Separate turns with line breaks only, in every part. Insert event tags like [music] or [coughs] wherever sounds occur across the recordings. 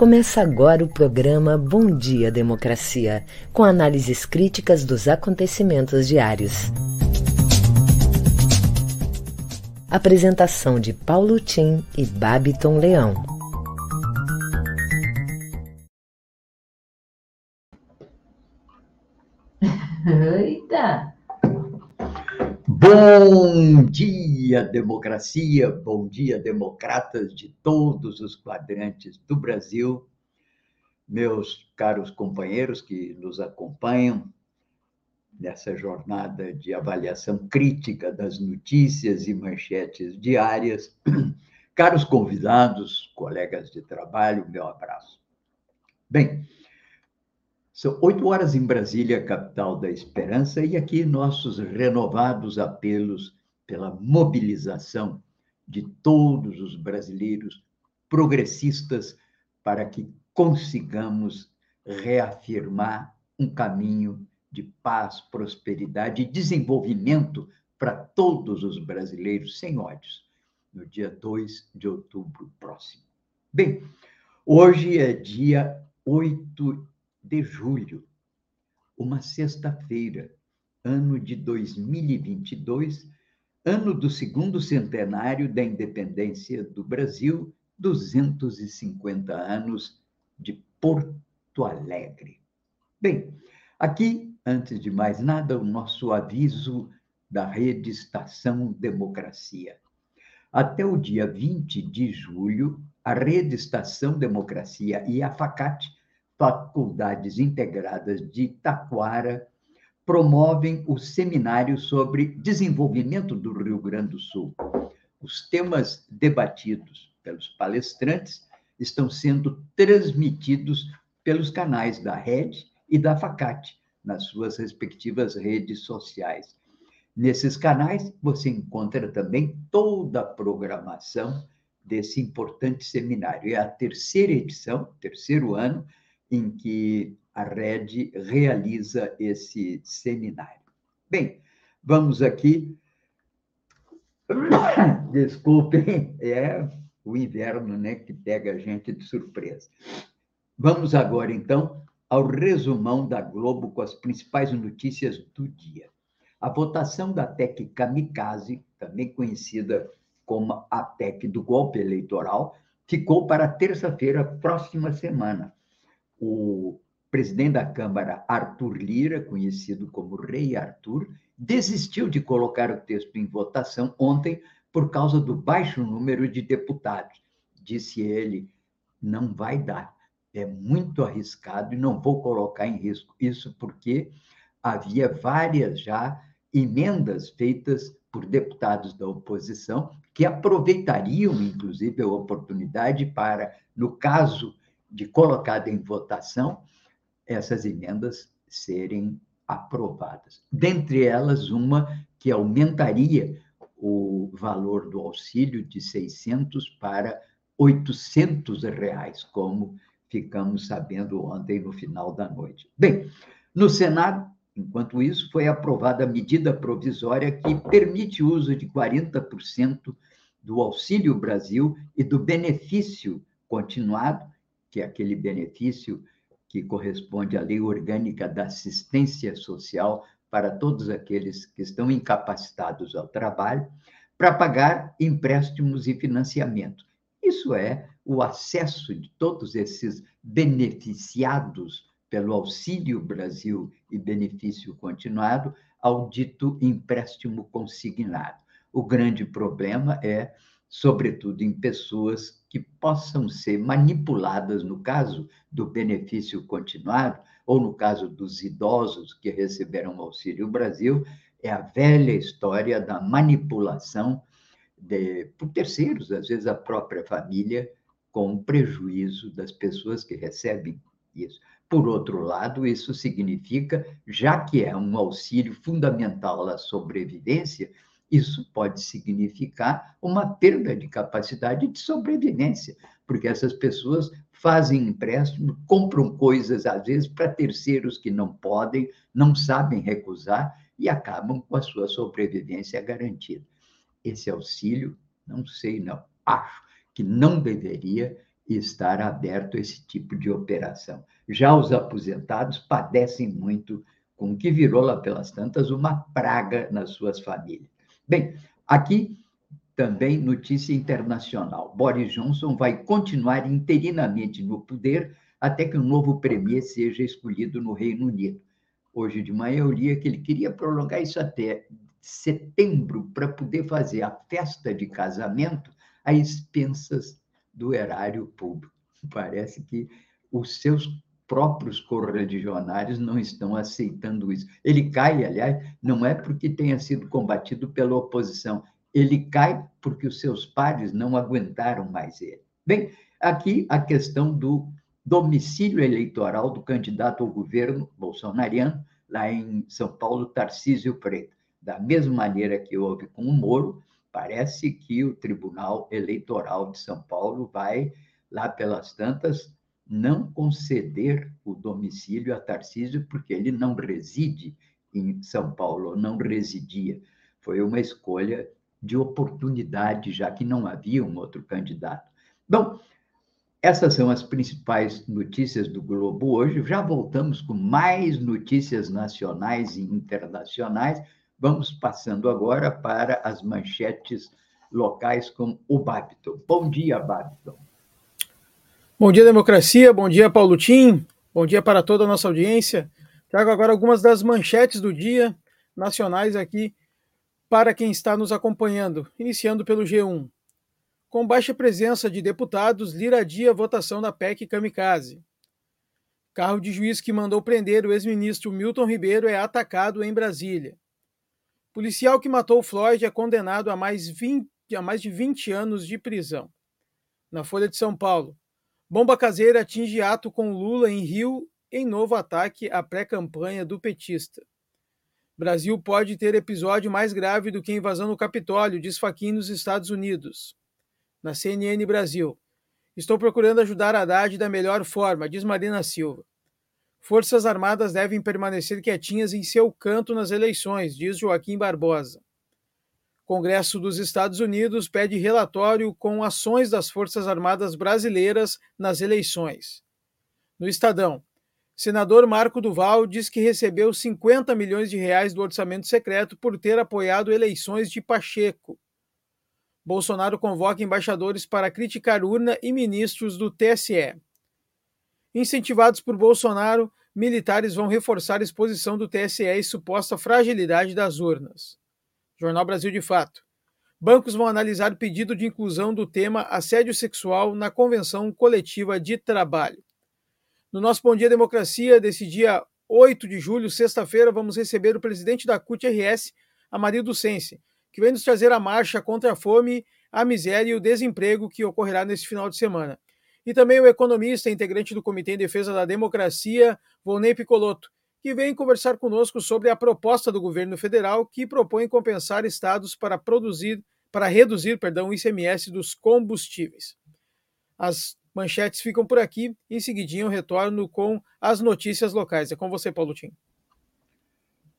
Começa agora o programa Bom Dia Democracia, com análises críticas dos acontecimentos diários. Apresentação de Paulo Tim e Babiton Leão. [laughs]
Eita!
Bom dia, democracia! Bom dia, democratas de todos os quadrantes do Brasil. Meus caros companheiros que nos acompanham nessa jornada de avaliação crítica das notícias e manchetes diárias. [clears throat] Caros convidados, colegas de trabalho, meu abraço. Bem, são oito horas em Brasília, capital da esperança, e aqui nossos renovados apelos pela mobilização de todos os brasileiros progressistas para que consigamos reafirmar um caminho de paz, prosperidade e desenvolvimento para todos os brasileiros sem ódios, no dia 2 de outubro próximo. Bem, hoje é dia 8 de julho, uma sexta-feira, ano de 2022, ano do segundo centenário da independência do Brasil, 250 anos de Porto Alegre. Bem, aqui, antes de mais nada, o nosso aviso da rede Estação Democracia. Até o dia 20 de julho, a rede Estação Democracia e a FACAT Faculdades Integradas de Taquara promovem o seminário sobre desenvolvimento do Rio Grande do Sul. Os temas debatidos pelos palestrantes estão sendo transmitidos pelos canais da Rede e da Facate nas suas respectivas redes sociais. Nesses canais você encontra também toda a programação desse importante seminário. É a terceira edição, terceiro ano, em que a RED realiza esse seminário. Bem, vamos aqui. [coughs] Desculpem, é o inverno né, que pega a gente de surpresa. Vamos agora, então, ao resumão da Globo com as principais notícias do dia. A votação da PEC Kamikaze, também conhecida como a PEC do golpe eleitoral, ficou para terça-feira, próxima semana o presidente da Câmara, Arthur Lira, conhecido como Rei Arthur, desistiu de colocar o texto em votação ontem por causa do baixo número de deputados. Disse ele: não vai dar, é muito arriscado e não vou colocar em risco. Isso porque havia várias já emendas feitas por deputados da oposição que aproveitariam, inclusive, a oportunidade para, no caso de colocada em votação essas emendas serem aprovadas. Dentre elas, uma que aumentaria o valor do auxílio de 600 para 800 reais, como ficamos sabendo ontem no final da noite. Bem, no Senado, enquanto isso, foi aprovada a medida provisória que permite o uso de 40% do Auxílio Brasil e do benefício continuado que é aquele benefício que corresponde à lei orgânica da assistência social para todos aqueles que estão incapacitados ao trabalho, para pagar empréstimos e financiamento. Isso é o acesso de todos esses beneficiados pelo Auxílio Brasil e benefício continuado ao dito empréstimo consignado. O grande problema é sobretudo em pessoas que possam ser manipuladas, no caso do benefício continuado, ou no caso dos idosos que receberam Auxílio Brasil, é a velha história da manipulação de, por terceiros, às vezes a própria família, com prejuízo das pessoas que recebem isso. Por outro lado, isso significa, já que é um auxílio fundamental à sobrevivência, isso pode significar uma perda de capacidade de sobrevivência, porque essas pessoas fazem empréstimo, compram coisas, às vezes, para terceiros que não podem, não sabem recusar e acabam com a sua sobrevivência garantida. Esse auxílio, não sei, não, acho que não deveria estar aberto esse tipo de operação. Já os aposentados padecem muito com o que virou lá pelas tantas uma praga nas suas famílias. Bem, aqui também notícia internacional. Boris Johnson vai continuar interinamente no poder até que um novo premier seja escolhido no Reino Unido. Hoje de manhã eu li que ele queria prolongar isso até setembro para poder fazer a festa de casamento a expensas do erário público. Parece que os seus próprios correligionários não estão aceitando isso. Ele cai, aliás, não é porque tenha sido combatido pela oposição, ele cai porque os seus pares não aguentaram mais ele. Bem, aqui a questão do domicílio eleitoral do candidato ao governo bolsonariano, lá em São Paulo, Tarcísio Preto. Da mesma maneira que houve com o Moro, parece que o Tribunal Eleitoral de São Paulo vai, lá pelas tantas, não conceder o domicílio a Tarcísio, porque ele não reside em São Paulo, não residia. Foi uma escolha de oportunidade, já que não havia um outro candidato. Bom, essas são as principais notícias do Globo hoje. Já voltamos com mais notícias nacionais e internacionais. Vamos passando agora para as manchetes locais com o Babiton. Bom dia, Babiton.
Bom dia, democracia. Bom dia, Paulo Tim. Bom dia para toda a nossa audiência. Trago agora algumas das manchetes do dia nacionais aqui para quem está nos acompanhando, iniciando pelo G1. Com baixa presença de deputados, Lira adia votação da PEC Kamikaze. Carro de juiz que mandou prender o ex-ministro Milton Ribeiro é atacado em Brasília. Policial que matou Floyd é condenado a mais, 20, a mais de 20 anos de prisão. Na Folha de São Paulo, bomba caseira atinge ato com Lula em Rio em novo ataque à pré-campanha do petista. Brasil pode ter episódio mais grave do que a invasão no Capitólio, diz Faquin nos Estados Unidos. Na CNN Brasil. Estou procurando ajudar Haddad da melhor forma, diz Marina Silva. Forças Armadas devem permanecer quietinhas em seu canto nas eleições, diz Joaquim Barbosa. Congresso dos Estados Unidos pede relatório com ações das Forças Armadas brasileiras nas eleições. No Estadão, Senador Marco Duval diz que recebeu 50 milhões de reais do orçamento secreto por ter apoiado eleições de Pacheco. Bolsonaro convoca embaixadores para criticar urna e ministros do TSE. Incentivados por Bolsonaro, militares vão reforçar exposição do TSE e suposta fragilidade das urnas. Jornal Brasil de Fato. Bancos vão analisar o pedido de inclusão do tema assédio sexual na Convenção Coletiva de Trabalho. No nosso Bom Dia Democracia, desse dia 8 de julho, sexta-feira, vamos receber o presidente da CUT-RS, Amarildo Sense, que vem nos trazer a marcha contra a fome, a miséria e o desemprego que ocorrerá neste final de semana. E também o economista, integrante do Comitê em Defesa da Democracia, Volney Picoloto, que vem conversar conosco sobre a proposta do governo federal que propõe compensar estados para produzir, para reduzir, perdão, o ICMS dos combustíveis. As manchetes ficam por aqui. Em seguidinho eu retorno com as notícias locais. É com você, Paulo Tim.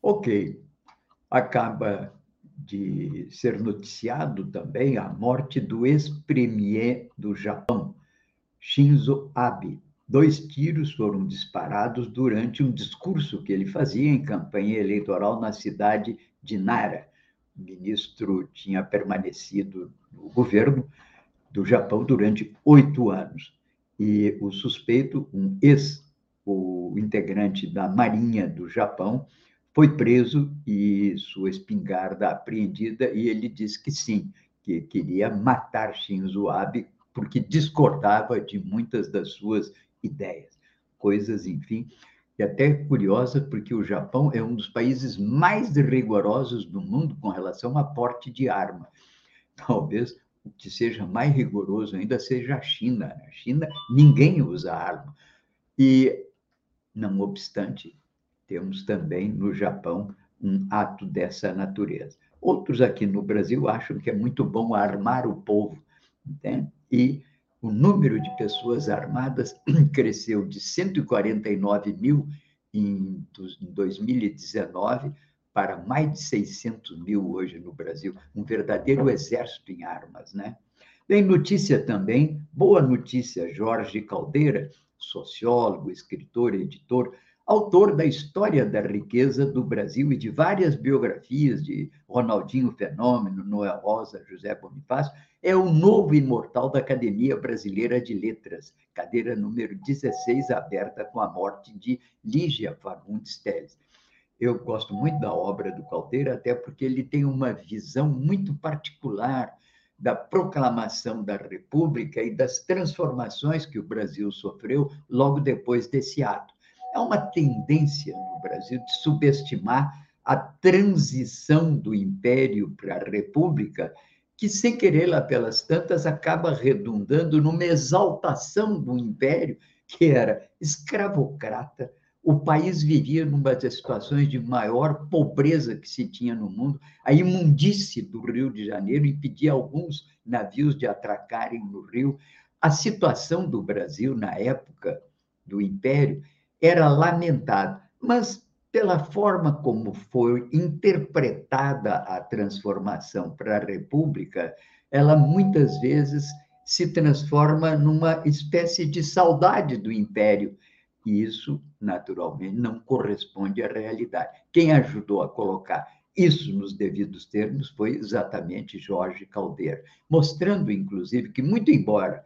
Ok. Acaba de ser noticiado também a morte do ex-premier do Japão, Shinzo Abe. Dois tiros foram disparados durante um discurso que ele fazia em campanha eleitoral na cidade de Nara. O ministro tinha permanecido no governo do Japão durante oito anos. E o suspeito, um ex, o integrante da Marinha do Japão, foi preso e sua espingarda apreendida, e ele disse que sim, que queria matar Shinzo Abe porque discordava de muitas das suas ideias. Coisas, enfim, e até curiosa, porque o Japão é um dos países mais rigorosos do mundo com relação a porte de arma. [laughs] Talvez o que seja mais rigoroso ainda seja a China. Na né? China, ninguém usa arma. E, não obstante, temos também no Japão um ato dessa natureza. Outros aqui no Brasil acham que é muito bom armar o povo, entende? e o número de pessoas armadas [clears throat] cresceu de 149 mil em 2019 para mais de 600 mil hoje no Brasil, um verdadeiro exército em armas, né? Tem notícia também, boa notícia, Jorge Caldeira, sociólogo, escritor, editor, autor da História da Riqueza do Brasil e de várias biografias de Ronaldinho Fenômeno, Noel Rosa, José Bonifácio, é o novo imortal da Academia Brasileira de Letras, cadeira número 16, aberta com a morte de Lígia Fagundes Teles. Eu gosto muito da obra do Caldeira, até porque ele tem uma visão muito particular da proclamação da República e das transformações que o Brasil sofreu logo depois desse ato. É uma tendência no Brasil de subestimar a transição do Império para a República, que, sem querer lá pelas tantas, acaba redundando numa exaltação do Império, que era escravocrata, o país vivia numa das situações de maior pobreza que se tinha no mundo. A imundície do Rio de Janeiro impedia alguns navios de atracarem no rio. A situação do Brasil na época do Império era lamentada, mas pela forma como foi interpretada a transformação para a República, ela muitas vezes se transforma numa espécie de saudade do Império e isso, naturalmente, não corresponde à realidade. Quem ajudou a colocar isso nos devidos termos foi exatamente Jorge Caldeira, mostrando, inclusive, que, muito embora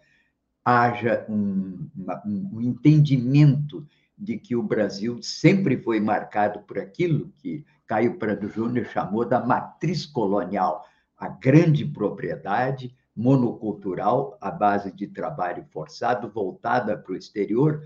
haja um, um entendimento de que o Brasil sempre foi marcado por aquilo que Caio Prado Júnior chamou da matriz colonial, a grande propriedade monocultural à base de trabalho forçado voltada para o exterior,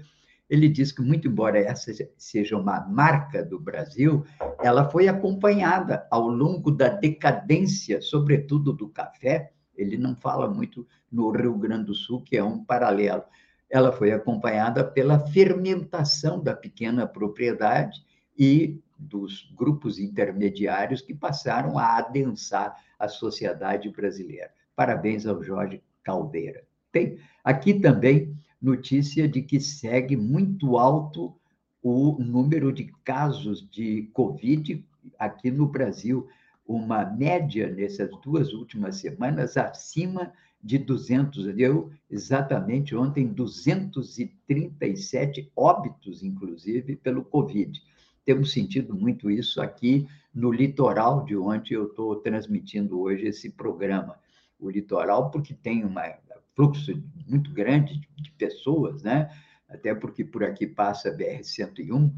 ele diz que, muito embora essa seja uma marca do Brasil, ela foi acompanhada ao longo da decadência, sobretudo do café. Ele não fala muito no Rio Grande do Sul, que é um paralelo. Ela foi acompanhada pela fermentação da pequena propriedade e dos grupos intermediários que passaram a adensar a sociedade brasileira. Parabéns ao Jorge Caldeira. Tem aqui também notícia de que segue muito alto o número de casos de Covid aqui no Brasil, uma média nessas duas últimas semanas acima de 200. Deu exatamente ontem 237 óbitos, inclusive, pelo Covid. Temos sentido muito isso aqui no litoral, de onde eu estou transmitindo hoje esse programa. O litoral, porque tem uma fluxo muito grande de pessoas, né? até porque por aqui passa a BR-101,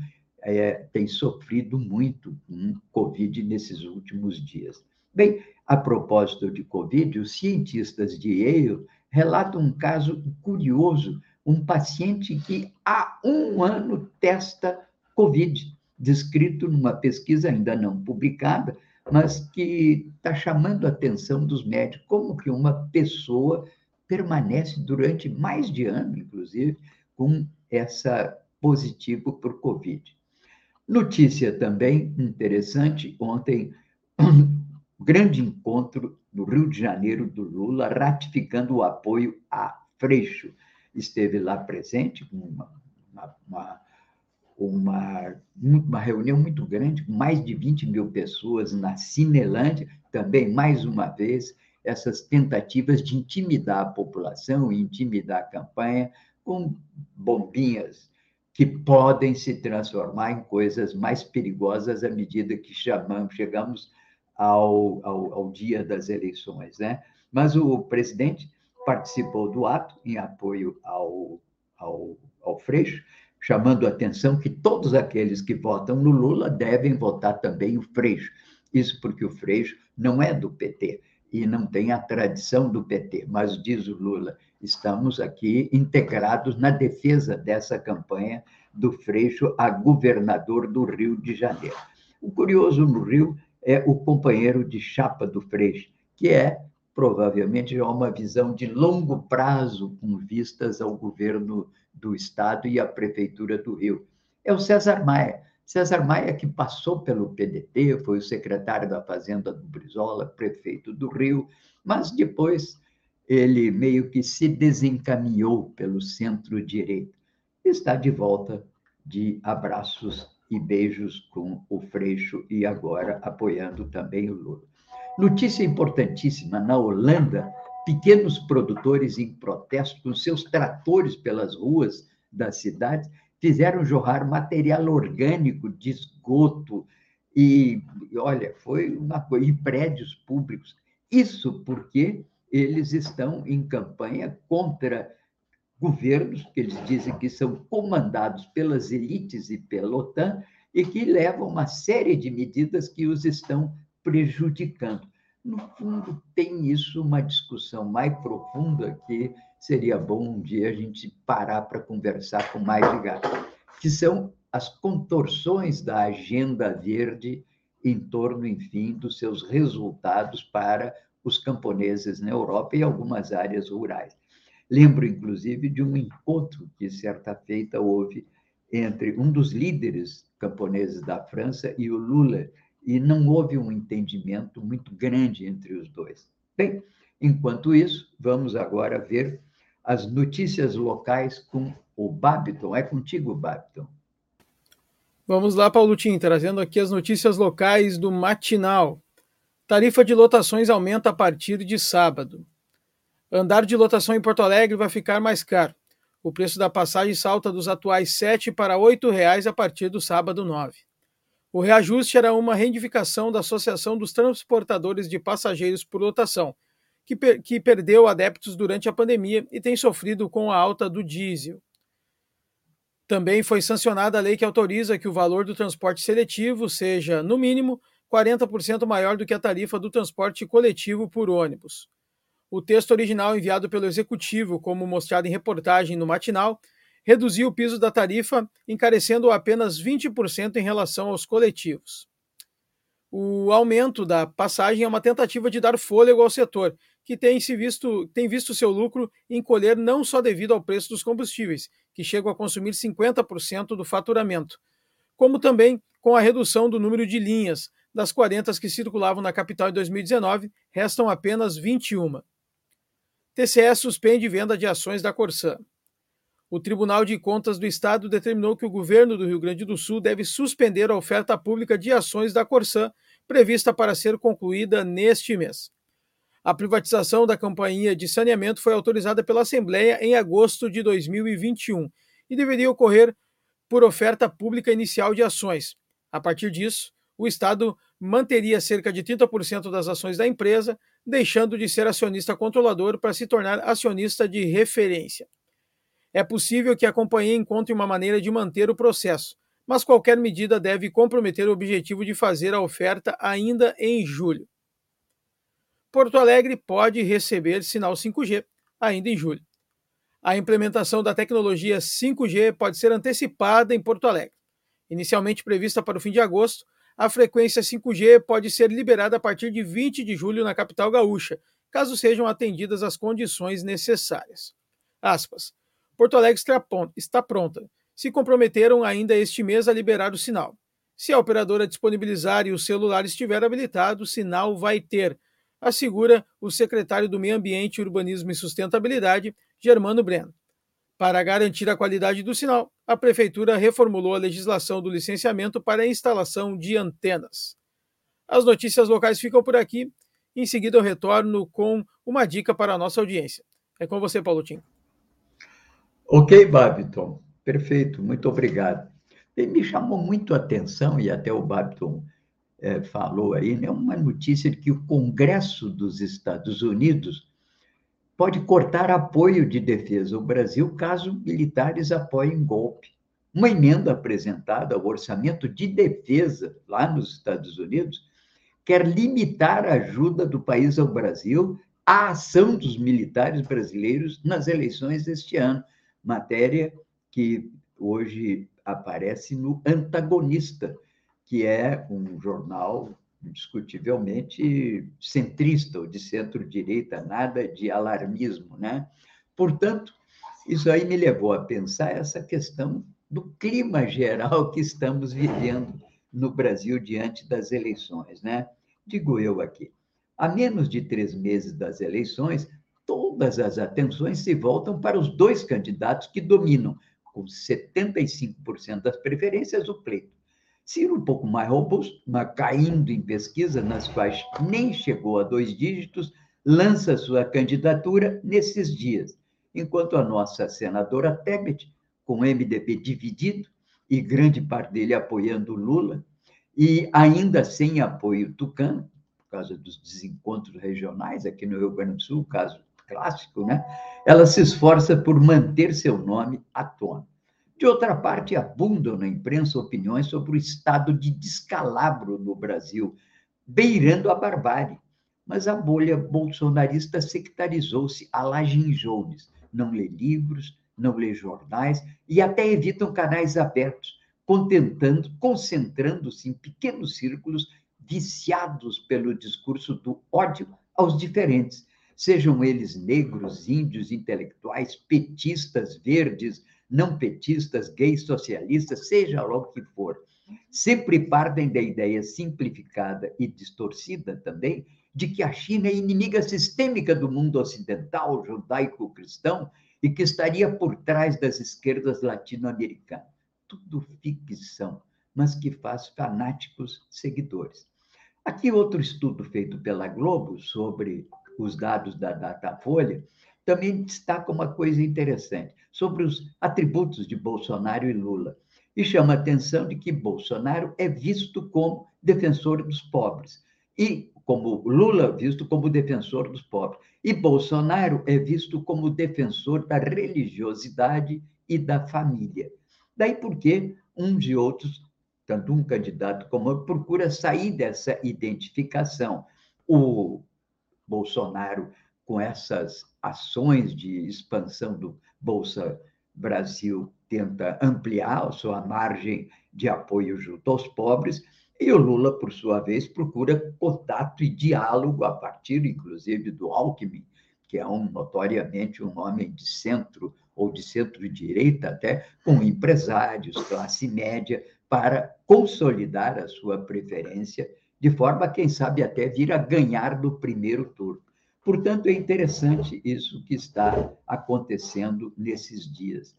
é, tem sofrido muito com Covid nesses últimos dias. Bem, a propósito de Covid, os cientistas de Yale relatam um caso curioso, um paciente que há um ano testa Covid, descrito numa pesquisa ainda não publicada, mas que está chamando a atenção dos médicos, como que uma pessoa permanece durante mais de ano, inclusive, com essa positivo por Covid. Notícia também interessante, ontem, grande encontro no Rio de Janeiro do Lula, ratificando o apoio a Freixo. Esteve lá presente com uma, uma, uma, uma, reunião muito grande, com mais de 20 mil pessoas na Cinelândia, também, mais uma vez, essas tentativas de intimidar a população, intimidar a campanha com bombinhas que podem se transformar em coisas mais perigosas à medida que chamamos, chegamos ao, ao, ao dia das eleições. Né? Mas o presidente participou do ato em apoio ao, ao, ao Freixo, chamando a atenção que todos aqueles que votam no Lula devem votar também o Freixo. Isso porque o Freixo não é do PT, e não tem a tradição do PT, mas diz o Lula, estamos aqui integrados na defesa dessa campanha do Freixo a governador do Rio de Janeiro. O curioso no Rio é o companheiro de chapa do Freixo, que é provavelmente já uma visão de longo prazo com vistas ao governo do estado e à prefeitura do Rio. É o César Maia. César Maia, que passou pelo PDT, foi o secretário da Fazenda do Brizola, prefeito do Rio, mas depois ele meio que se desencaminhou pelo centro-direita. Está de volta de abraços e beijos com o Freixo e agora apoiando também o Lula. Notícia importantíssima: na Holanda pequenos produtores em protesto com seus tratores pelas ruas das cidades fizeram jorrar material orgânico de esgoto e, olha, foi uma coisa, e prédios públicos. Isso porque eles estão em campanha contra governos que eles dizem que são comandados pelas elites e pela OTAN e que levam uma série de medidas que os estão prejudicando. No fundo, tem isso uma discussão mais profunda que seria bom um dia a gente parar para conversar com mais ligado, que são as contorções da agenda verde em torno, enfim, dos seus resultados para os camponeses na Europa e algumas áreas rurais. Lembro, inclusive, de um encontro que, certa feita, houve entre um dos líderes camponeses da França e o Lula, e não houve um entendimento muito grande entre os dois. Bem, enquanto isso, vamos agora ver as notícias locais com o Babiton. É contigo, Babiton.
Vamos lá, Paulo Tim, trazendo aqui as notícias locais do matinal. Tarifa de lotações aumenta a partir de sábado. Andar de lotação em Porto Alegre vai ficar mais caro. O preço da passagem salta dos atuais R$ 7 para 8 reais a partir do sábado 9. O reajuste era uma reivindicação da Associação dos Transportadores de Passageiros por Lotação, que, per que perdeu adeptos durante a pandemia e tem sofrido com a alta do diesel. Também foi sancionada a lei que autoriza que o valor do transporte seletivo seja, no mínimo, 40% maior do que a tarifa do transporte coletivo por ônibus. O texto original enviado pelo Executivo, como mostrado em reportagem no matinal, reduziu o piso da tarifa, encarecendo apenas 20% em relação aos coletivos. O aumento da passagem é uma tentativa de dar fôlego ao setor, que tem, se visto, tem visto seu lucro encolher não só devido ao preço dos combustíveis, que chegam a consumir 50% do faturamento, como também com a redução do número de linhas. Das 40 que circulavam na capital em 2019, restam apenas 21. TCE suspende venda de ações da Corsã o Tribunal de Contas do Estado determinou que o governo do Rio Grande do Sul deve suspender a oferta pública de ações da Corsã, prevista para ser concluída neste mês. A privatização da companhia de saneamento foi autorizada pela Assembleia em agosto de 2021 e deveria ocorrer por oferta pública inicial de ações. A partir disso, o Estado manteria cerca de 30% das ações da empresa, deixando de ser acionista controlador para se tornar acionista de referência. É possível que a companhia encontre uma maneira de manter o processo, mas qualquer medida deve comprometer o objetivo de fazer a oferta ainda em julho. Porto Alegre pode receber sinal 5G ainda em julho. A implementação da tecnologia 5G pode ser antecipada em Porto Alegre. Inicialmente prevista para o fim de agosto, a frequência 5G pode ser liberada a partir de 20 de julho na capital gaúcha, caso sejam atendidas as condições necessárias. Aspas. Porto Alegre está pronta. Se comprometeram ainda este mês a liberar o sinal. Se a operadora disponibilizar e o celular estiver habilitado, o sinal vai ter, assegura o secretário do Meio Ambiente, Urbanismo e Sustentabilidade, Germano Breno. Para garantir a qualidade do sinal, a Prefeitura reformulou a legislação do licenciamento para a instalação de antenas. As notícias locais ficam por aqui. Em seguida, eu retorno com uma dica para a nossa audiência. É com você, Paulo Tim.
Ok, Babiton. Perfeito, muito obrigado. E me chamou muito a atenção, e até o Babiton é, falou aí, né, uma notícia de que o Congresso dos Estados Unidos pode cortar apoio de defesa ao Brasil caso militares apoiem golpe. Uma emenda apresentada ao orçamento de defesa lá nos Estados Unidos quer limitar a ajuda do país ao Brasil à ação dos militares brasileiros nas eleições deste ano matéria que hoje aparece no Antagonista, que é um jornal indiscutivelmente centrista ou de centro-direita, nada de alarmismo, né? Portanto, isso aí me levou a pensar essa questão do clima geral que estamos vivendo no Brasil diante das eleições, né? Digo eu aqui, a menos de três meses das eleições, todas as atenções se voltam para os dois candidatos que dominam, com 75% das preferências, o pleito. Ciro, um pouco mais robusto, mas caindo em pesquisa, nas quais nem chegou a dois dígitos, lança sua candidatura nesses dias, enquanto a nossa senadora Tebet, com o MDB dividido e grande parte dele apoiando Lula, e ainda sem apoio tucano, por causa dos desencontros regionais aqui no Rio Grande do Sul, caso clássico, né? Ela se esforça por manter seu nome à tona. De outra parte, abundam na imprensa opiniões sobre o estado de descalabro no Brasil, beirando a barbárie. Mas a bolha bolsonarista sectarizou-se a lá Jones. Não lê livros, não lê jornais e até evitam canais abertos, contentando, concentrando-se em pequenos círculos viciados pelo discurso do ódio aos diferentes, sejam eles negros, índios, intelectuais, petistas, verdes, não petistas, gays, socialistas, seja lá o que for, sempre partem da ideia simplificada e distorcida também de que a China é inimiga sistêmica do mundo ocidental, judaico-cristão, e que estaria por trás das esquerdas latino-americanas. Tudo ficção, mas que faz fanáticos seguidores. Aqui outro estudo feito pela Globo sobre os dados da Datafolha também destaca uma coisa interessante sobre os atributos de Bolsonaro e Lula. E chama a atenção de que Bolsonaro é visto como defensor dos pobres, e como Lula visto como defensor dos pobres, e Bolsonaro é visto como defensor da religiosidade e da família. Daí porque uns e outros, tanto um candidato como outro, procura sair dessa identificação. O Bolsonaro, com essas ações de expansão do Bolsa Brasil tenta ampliar a sua margem de apoio junto aos pobres, e o Lula, por sua vez, procura contato e diálogo a partir, inclusive, do Alckmin, que é um notoriamente um homem de centro ou de centro-direita até, com empresários, classe média, para consolidar a sua preferência, de forma, quem sabe, até vir a ganhar no primeiro turno. Portanto, é interessante isso que está acontecendo nesses dias.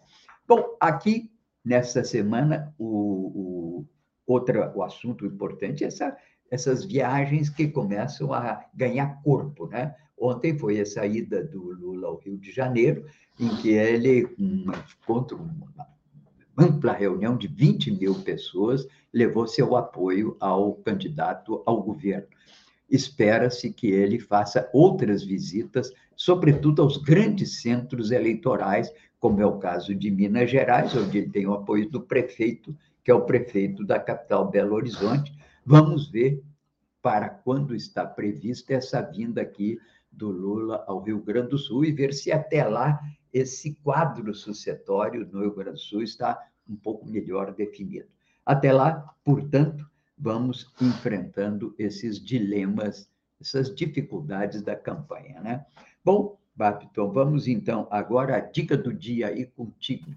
Bom, aqui, nessa semana, o, o, outra, o assunto importante é essa, essas viagens que começam a ganhar corpo, né? Ontem foi a saída do Lula ao Rio de Janeiro, em que ele, um encontro, uma ampla reunião de 20 mil pessoas, levou seu apoio ao candidato ao governo espera-se que ele faça outras visitas, sobretudo aos grandes centros eleitorais, como é o caso de Minas Gerais, onde ele tem o apoio do prefeito, que é o prefeito da capital Belo Horizonte. Vamos ver para quando está prevista essa vinda aqui do Lula ao Rio Grande do Sul e ver se até lá esse quadro sucessório no Rio Grande do Sul está um pouco melhor definido. Até lá, portanto, vamos enfrentando esses dilemas, essas dificuldades da campanha, né? Bom, Bapiton, vamos então agora a dica do dia aí contigo.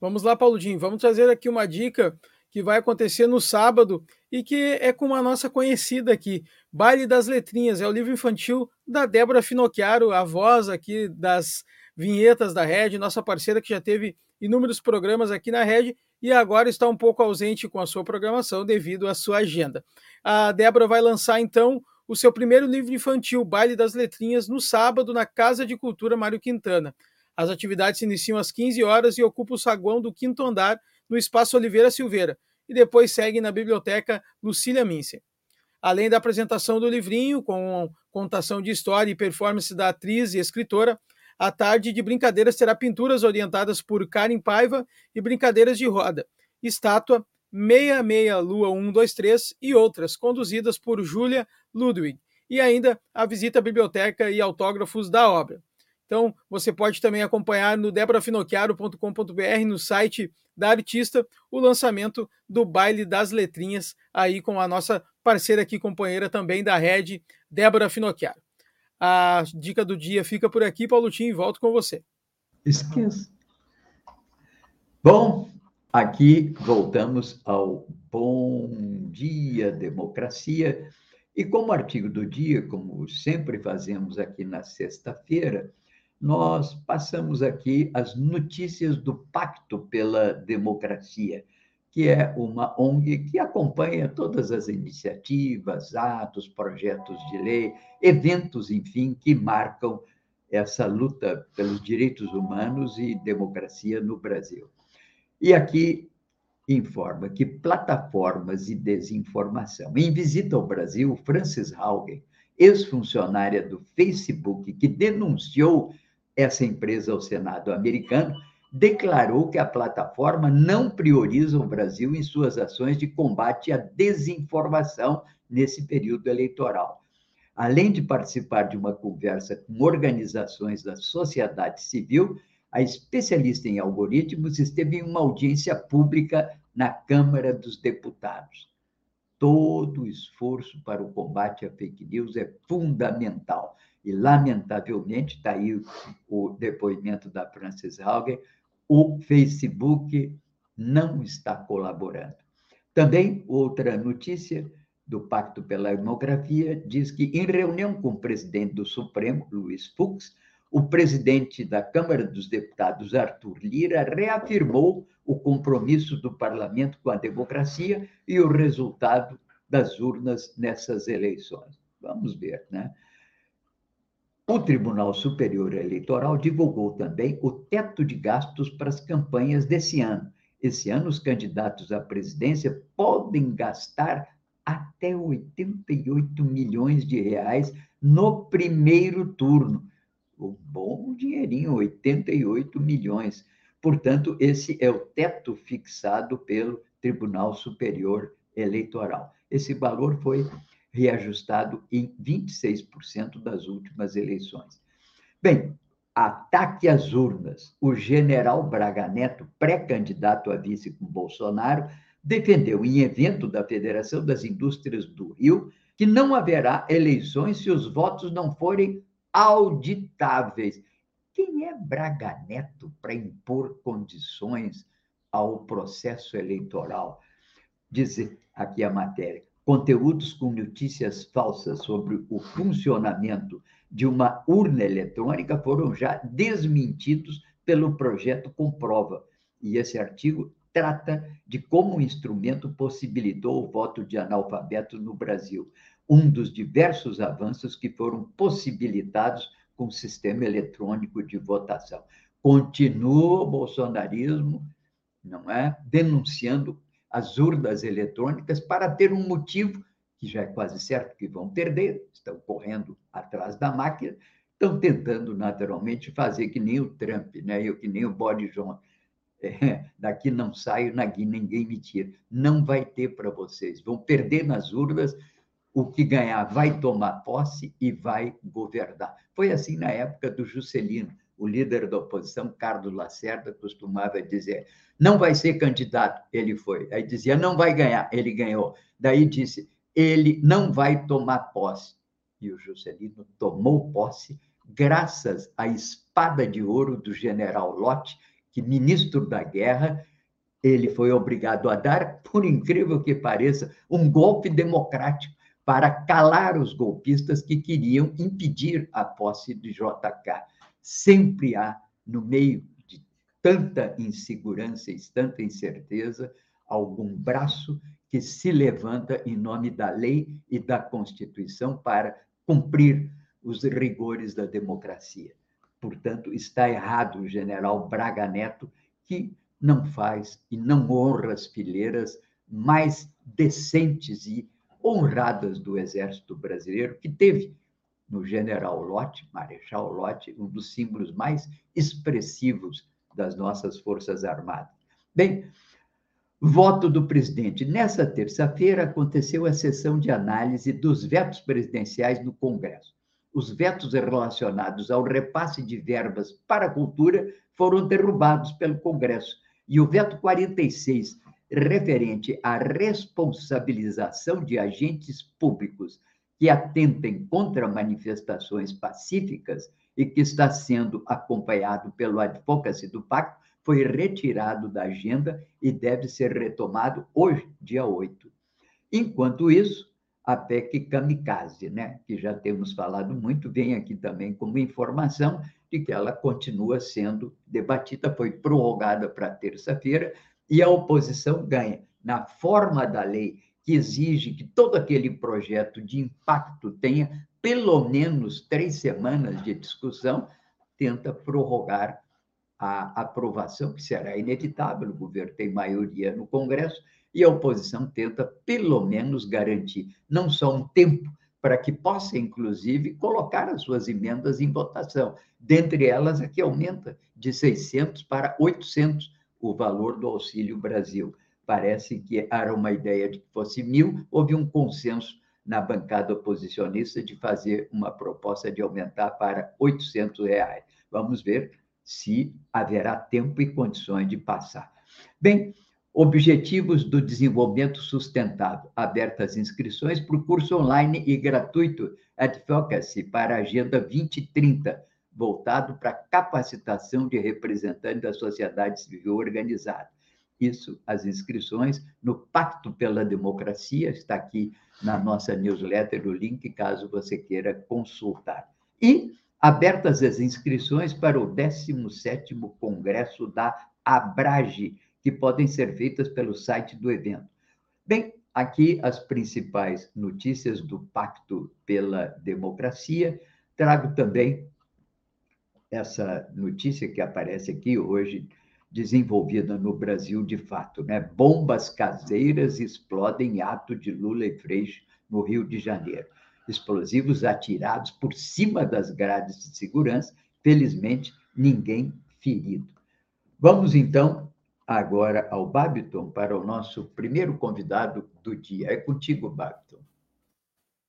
Vamos lá, Pauludinho, vamos trazer aqui uma dica que vai acontecer no sábado e que é com uma nossa conhecida aqui, Baile das Letrinhas, é o livro infantil da Débora Finocchiaro, a voz aqui das vinhetas da Rede, nossa parceira que já teve inúmeros programas aqui na Rede e agora está um pouco ausente com a sua programação devido à sua agenda. A Débora vai lançar então o seu primeiro livro infantil, Baile das Letrinhas, no sábado na Casa de Cultura Mário Quintana. As atividades se iniciam às 15 horas e ocupam o saguão do quinto andar no Espaço Oliveira Silveira e depois seguem na Biblioteca Lucília Mincer. Além da apresentação do livrinho, com contação de história e performance da atriz e escritora, a tarde de brincadeiras terá pinturas orientadas por Karen Paiva e brincadeiras de roda, estátua 66 Lua 123 e outras, conduzidas por Júlia Ludwig. E ainda a visita à biblioteca e autógrafos da obra. Então, você pode também acompanhar no debrafinocchiaro.com.br, no site da artista, o lançamento do Baile das Letrinhas, aí com a nossa parceira aqui, companheira também da rede, Débora Finocchiaro. A dica do dia fica por aqui, Paulotinho, e volto com você.
Esqueça. Bom, aqui voltamos ao Bom Dia Democracia. E como artigo do dia, como sempre fazemos aqui na sexta-feira, nós passamos aqui as notícias do Pacto pela Democracia, que é uma ONG que acompanha todas as iniciativas, atos, projetos de lei, eventos, enfim, que marcam essa luta pelos direitos humanos e democracia no Brasil. E aqui informa que plataformas e desinformação. Em visita ao Brasil, Francis Haugen, ex-funcionária do Facebook, que denunciou essa empresa ao Senado americano, declarou que a plataforma não prioriza o Brasil em suas ações de combate à desinformação nesse período eleitoral. Além de participar de uma conversa com organizações da sociedade civil, a especialista em algoritmos esteve em uma audiência pública na Câmara dos Deputados. Todo o esforço para o combate à fake news é fundamental. E, lamentavelmente, está aí o depoimento da Frances Haugen, o Facebook não está colaborando. Também, outra notícia do Pacto pela Democracia diz que, em reunião com o presidente do Supremo, Luiz Fux, o presidente da Câmara dos Deputados, Arthur Lira, reafirmou o compromisso do parlamento com a democracia e o resultado das urnas nessas eleições. Vamos ver, né? O Tribunal Superior Eleitoral divulgou também o teto de gastos para as campanhas desse ano. Esse ano, os candidatos à presidência podem gastar até 88 milhões de reais no primeiro turno. Um bom dinheirinho, 88 milhões. Portanto, esse é o teto fixado pelo Tribunal Superior Eleitoral. Esse valor foi reajustado em 26% das últimas eleições. Bem, ataque às urnas. O general Braga Neto, pré-candidato a vice com Bolsonaro, defendeu em evento da Federação das Indústrias do Rio que não haverá eleições se os votos não forem auditáveis. Quem é Braga Neto para impor condições ao processo eleitoral? Diz aqui a matéria conteúdos com notícias falsas sobre o funcionamento de uma urna eletrônica foram já desmentidos pelo projeto Comprova. E esse artigo trata de como o instrumento possibilitou o voto de analfabetos no Brasil, um dos diversos avanços que foram possibilitados com o sistema eletrônico de votação. Continua o bolsonarismo, não é, denunciando as urnas eletrônicas para ter um motivo que já é quase certo que vão perder, estão correndo atrás da máquina, estão tentando naturalmente fazer que nem o Trump, né? Eu que nem o Boris Johnson. É, daqui não saio, daqui ninguém me tira. Não vai ter para vocês. Vão perder nas urnas, o que ganhar vai tomar posse e vai governar. Foi assim na época do Juscelino o líder da oposição, Carlos Lacerda, costumava dizer: não vai ser candidato, ele foi. Aí dizia: não vai ganhar, ele ganhou. Daí disse: ele não vai tomar posse. E o Juscelino tomou posse graças à espada de ouro do general Lott, que, ministro da guerra, ele foi obrigado a dar, por incrível que pareça, um golpe democrático para calar os golpistas que queriam impedir a posse de JK sempre há, no meio de tanta insegurança e tanta incerteza, algum braço que se levanta em nome da lei e da Constituição para cumprir os rigores da democracia. Portanto, está errado o general Braga Neto, que não faz e não honra as fileiras mais decentes e honradas do Exército Brasileiro, que teve no general Lott, Marechal Lott, um dos símbolos mais expressivos das nossas Forças Armadas. Bem, voto do presidente. Nessa terça-feira aconteceu a sessão de análise dos vetos presidenciais no Congresso. Os vetos relacionados ao repasse de verbas para a cultura foram derrubados pelo Congresso. E o veto 46, referente à responsabilização de agentes públicos que atentem contra manifestações pacíficas e que está sendo acompanhado pelo advocacy do pacto, foi retirado da agenda e deve ser retomado hoje, dia 8. Enquanto isso, a PEC Kamikaze, né, que já temos falado muito, vem aqui também como informação de que ela continua sendo debatida, foi prorrogada para terça-feira, E a oposição ganha na forma da lei que exige que todo aquele projeto de impacto tenha pelo menos três semanas de discussão, tenta prorrogar a aprovação, que será inevitável, o governo tem maioria no Congresso, e a oposição tenta, pelo menos, garantir não só um tempo, para que possa, inclusive, colocar as suas emendas em votação. Dentre elas, a que aumenta de 600 para 800 o valor do Auxílio Brasil. Parece que era uma ideia de que fosse mil, houve um consenso na bancada oposicionista de fazer uma proposta de aumentar para 800 reais. Vamos ver se haverá tempo e condições de passar. Bem, Objetivos do Desenvolvimento Sustentável. Abertas inscrições para o curso online e gratuito Advocacy para a Agenda 2030, voltado para capacitação de representantes da sociedade civil organizada. Isso, as inscrições no Pacto pela Democracia, está aqui na nossa newsletter o link, caso você queira consultar. E abertas as inscrições para o 17º Congresso da Abrage, que podem ser feitas pelo site do evento. Bem, aqui as principais notícias do Pacto pela Democracia. Trago também essa notícia que aparece aqui hoje, desenvolvida no Brasil de fato, né? Bombas caseiras explodem em ato de Lula e Freixo no Rio de Janeiro. Explosivos atirados por cima das grades de segurança, felizmente ninguém ferido. Vamos então agora ao Babiton para o nosso primeiro convidado do dia. É contigo, Babiton.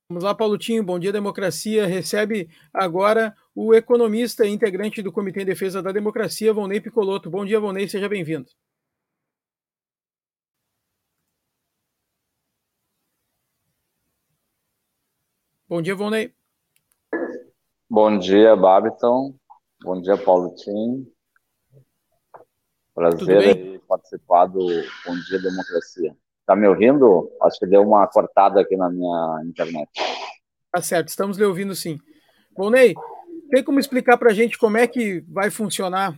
Vamos lá, Paulotinho. Bom dia, democracia. Recebe agora o economista e integrante do Comitê em Defesa da Democracia, Volney Picoloto. Bom dia, Volney. Seja bem-vindo. Bom dia, Volney.
Bom dia, Babiton. Bom dia, Paulotinho. Prazer participar do Bom Dia Democracia. Tá me ouvindo? Acho que deu uma cortada aqui na minha internet.
Tá certo, estamos lhe ouvindo sim. Bom, Ney, tem como explicar para a gente como é que vai funcionar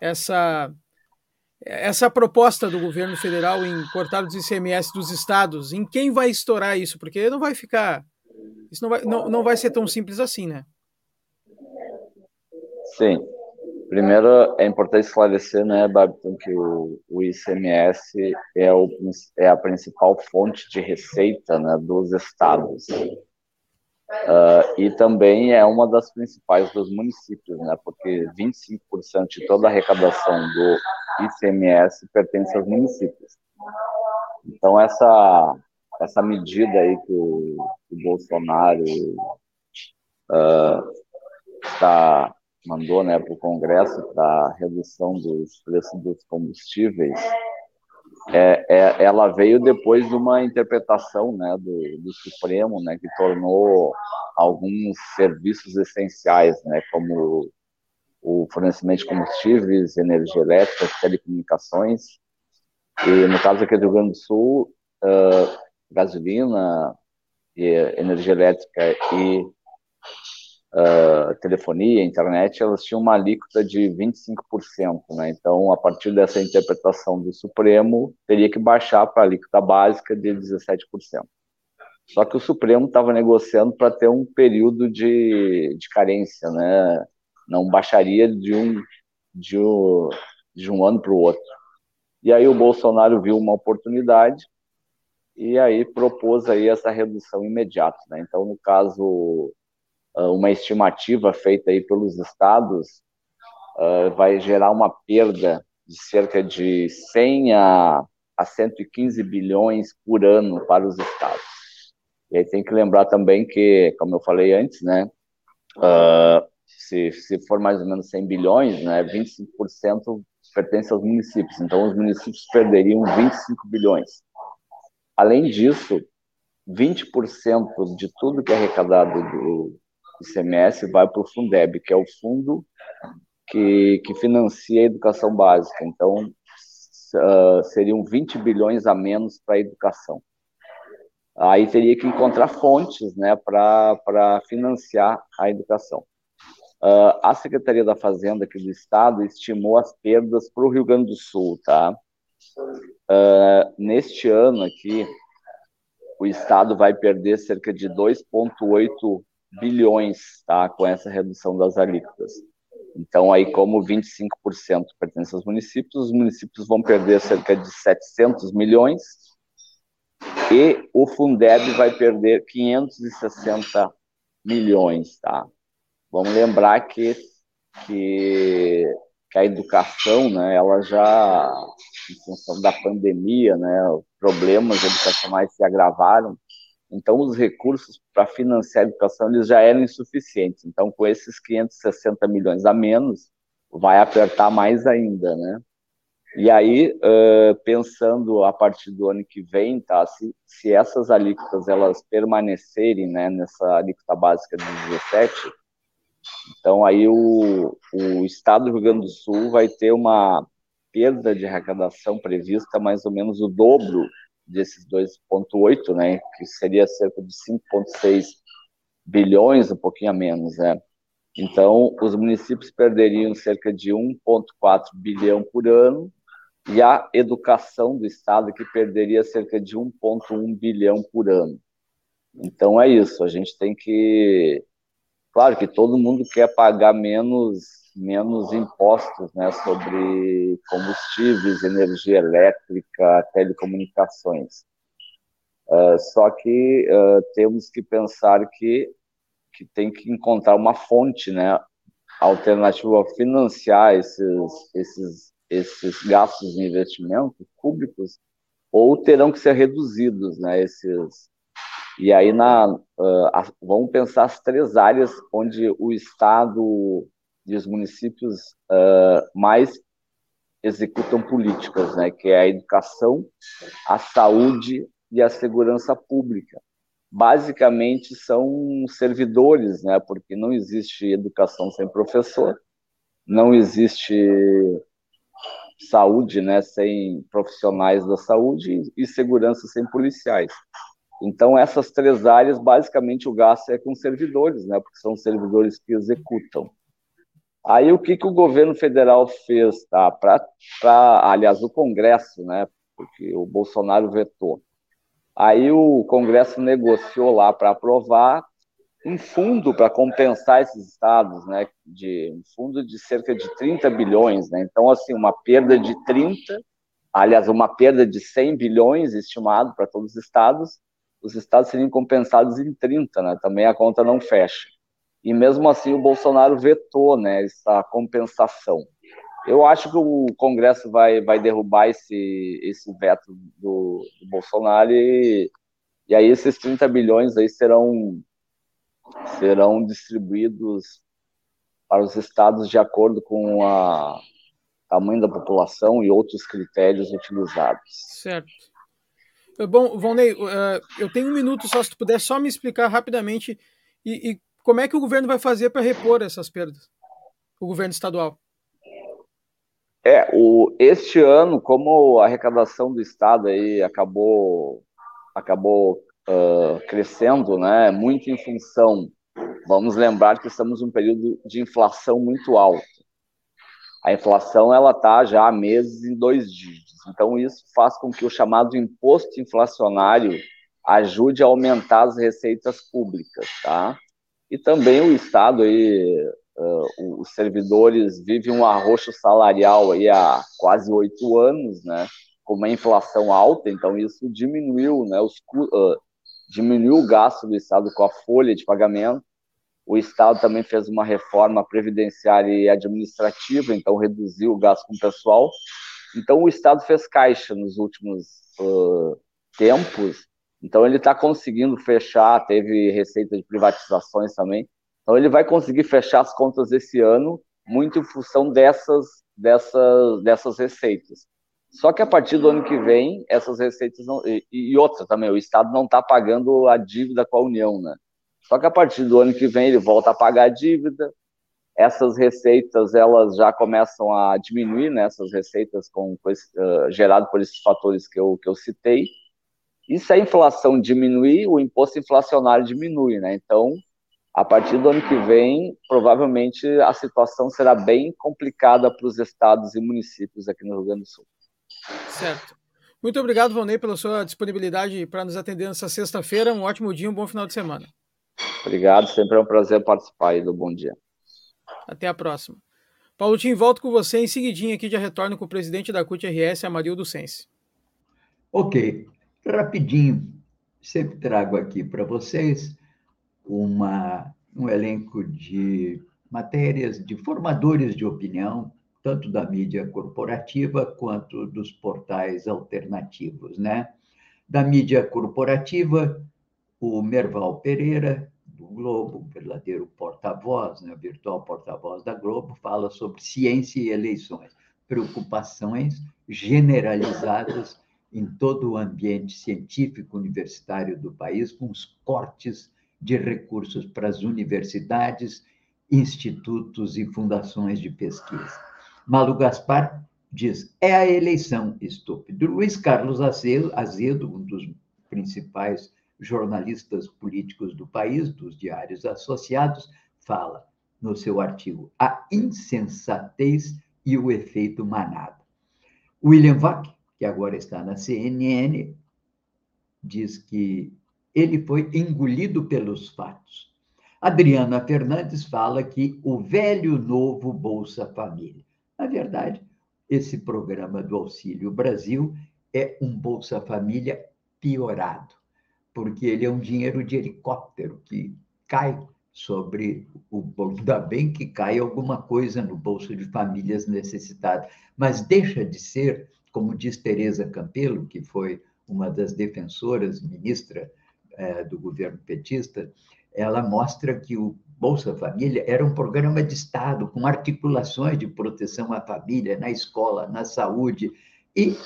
essa, essa proposta do governo federal em cortar os ICMS dos estados? Em quem vai estourar isso? Porque não vai ficar. Isso não vai, não, não vai ser tão simples assim, né?
Sim. Primeiro, é importante esclarecer, né, Babiton, que o, o ICMS é, o, é a principal fonte de receita né, dos estados. Uh, e também é uma das principais dos municípios, né, porque 25% de toda a arrecadação do ICMS pertence aos municípios. Então, essa, essa medida aí que o, o Bolsonaro está uh, mandou né, para o Congresso para redução dos preços dos combustíveis, é, é, ela veio depois de uma interpretação né, do, do, Supremo, né, que tornou alguns serviços essenciais, né, como o fornecimento de combustíveis, energia elétrica, telecomunicações, e no caso aqui do Rio Grande do Sul, uh, gasolina, energia elétrica e uh, telefonia, internet, elas tinham uma alíquota de 25%, né? Então, a partir dessa interpretação do Supremo, teria que baixar para a alíquota básica de 17%. Só que o Supremo estava negociando para ter um período de, de carência, né? Não baixaria de um, de um, de um ano para o outro. E aí o Bolsonaro viu uma oportunidade e aí propôs aí essa redução imediata, né? Então, no caso uma estimativa feita aí pelos estados uh, vai gerar uma perda de cerca de 100 a, a 115 bilhões por ano para os estados. E aí tem que lembrar também que, como eu falei antes, né, uh, se, se for mais ou menos 100 bilhões, né, 25% pertence aos municípios, então os municípios perderiam 25 bilhões. Além disso, 20% de tudo que é arrecadado do, ICMS vai para o Fundeb, que é o fundo que, que financia a educação básica. Então, uh, seriam 20 bilhões a menos para a educação. Aí teria que encontrar fontes né, para financiar a educação. Uh, a Secretaria da Fazenda aqui do Estado estimou as perdas para o Rio Grande do Sul, tá? uh, neste ano aqui, o Estado vai perder cerca de 2,8 bilhões tá, com essa redução das alíquotas. Então, aí, como 25% pertence aos municípios, os municípios vão perder cerca de 700 milhões e o Fundeb vai perder 560 milhões, tá? Vamos lembrar que, que, que a educação, né, ela já, em função da pandemia, né, problemas educacionais se agravaram, então os recursos para financiar a educação eles já eram insuficientes. Então, com esses 560 milhões a menos, vai apertar mais ainda, né? E aí, uh, pensando a partir do ano que vem, tá, se, se essas alíquotas elas permanecerem né, nessa alíquota básica de 17, então aí o, o Estado do Rio Grande do Sul vai ter uma perda de arrecadação prevista mais ou menos o dobro desses 2,8, né, que seria cerca de 5,6 bilhões, um pouquinho a menos, né? Então, os municípios perderiam cerca de 1,4 bilhão por ano e a educação do Estado que perderia cerca de 1,1 bilhão por ano. Então é isso, a gente tem que. Claro que todo mundo quer pagar menos, menos impostos né, sobre combustíveis, energia elétrica, telecomunicações. Uh, só que uh, temos que pensar que, que tem que encontrar uma fonte né, alternativa a financiar esses, esses esses gastos de investimento públicos ou terão que ser reduzidos, né? Esses e aí na uh, vamos pensar as três áreas onde o Estado e os municípios uh, mais executam políticas, né? Que é a educação, a saúde e a segurança pública. Basicamente são servidores, né? Porque não existe educação sem professor, não existe saúde, né, sem profissionais da saúde e segurança sem policiais. Então, essas três áreas, basicamente, o gasto é com servidores, né, porque são servidores que executam. Aí, o que, que o governo federal fez? Tá? Pra, pra, aliás, o Congresso, né, porque o Bolsonaro vetou. Aí, o Congresso negociou lá para aprovar um fundo para compensar esses estados, né, de um fundo de cerca de 30 bilhões, né? Então assim, uma perda de 30, aliás, uma perda de 100 bilhões estimado para todos os estados, os estados seriam compensados em 30, né? Também a conta não fecha. E mesmo assim o Bolsonaro vetou, né, essa compensação. Eu acho que o Congresso vai, vai derrubar esse, esse veto do, do Bolsonaro e, e aí esses 30 bilhões aí serão serão distribuídos para os estados de acordo com o tamanho da população e outros critérios utilizados.
Certo. Bom, Valnei, uh, eu tenho um minuto só, se tu puder só me explicar rapidamente e, e como é que o governo vai fazer para repor essas perdas, o governo estadual.
É, o, este ano, como a arrecadação do Estado aí acabou, acabou uh, crescendo, né, muito em função, vamos lembrar que estamos num período de inflação muito alta. A inflação ela está já há meses em dois dígitos, então isso faz com que o chamado imposto inflacionário ajude a aumentar as receitas públicas, tá? E também o Estado aí, uh, os servidores vivem um arroxo salarial aí há quase oito anos, né? Com uma inflação alta, então isso diminuiu, né? Os, uh, diminuiu o gasto do Estado com a folha de pagamento. O Estado também fez uma reforma previdenciária e administrativa, então reduziu o gasto com o pessoal. Então o Estado fez caixa nos últimos uh, tempos, então ele está conseguindo fechar, teve receita de privatizações também. Então ele vai conseguir fechar as contas esse ano muito em função dessas, dessas, dessas receitas. Só que a partir do ano que vem, essas receitas não. E, e outra também, o Estado não está pagando a dívida com a União, né? Só que a partir do ano que vem ele volta a pagar a dívida, essas receitas elas já começam a diminuir, né? Essas receitas com, com uh, gerado por esses fatores que eu, que eu citei. E se a inflação diminuir, o imposto inflacionário diminui, né? Então, a partir do ano que vem, provavelmente a situação será bem complicada para os estados e municípios aqui no Rio Grande do Sul.
Certo. Muito obrigado, Valnei, pela sua disponibilidade para nos atender nessa sexta-feira. Um ótimo dia, um bom final de semana.
Obrigado, sempre é um prazer participar aí do Bom Dia.
Até a próxima. Paulo Tim, volto com você em seguidinho aqui, já retorno com o presidente da CUT-RS, Amarildo Sense.
Ok, rapidinho, sempre trago aqui para vocês uma, um elenco de matérias de formadores de opinião, tanto da mídia corporativa quanto dos portais alternativos, né? Da mídia corporativa, o Merval Pereira, do Globo, verdadeiro porta-voz, né, virtual porta-voz da Globo, fala sobre ciência e eleições, preocupações generalizadas em todo o ambiente científico universitário do país, com os cortes de recursos para as universidades, institutos e fundações de pesquisa. Malu Gaspar diz: é a eleição estúpido. Luiz Carlos Azedo, um dos principais jornalistas políticos do país, dos diários associados, fala no seu artigo A Insensatez e o Efeito Manada. William Vac, que agora está na CNN, diz que ele foi engolido pelos fatos. Adriana Fernandes fala que o velho novo Bolsa Família. Na verdade, esse programa do Auxílio Brasil é um Bolsa Família piorado porque ele é um dinheiro de helicóptero que cai sobre o. Ainda bem que cai alguma coisa no bolso de famílias necessitadas, mas deixa de ser, como diz Tereza Campelo, que foi uma das defensoras, ministra é, do governo petista, ela mostra que o Bolsa Família era um programa de Estado com articulações de proteção à família na escola, na saúde, e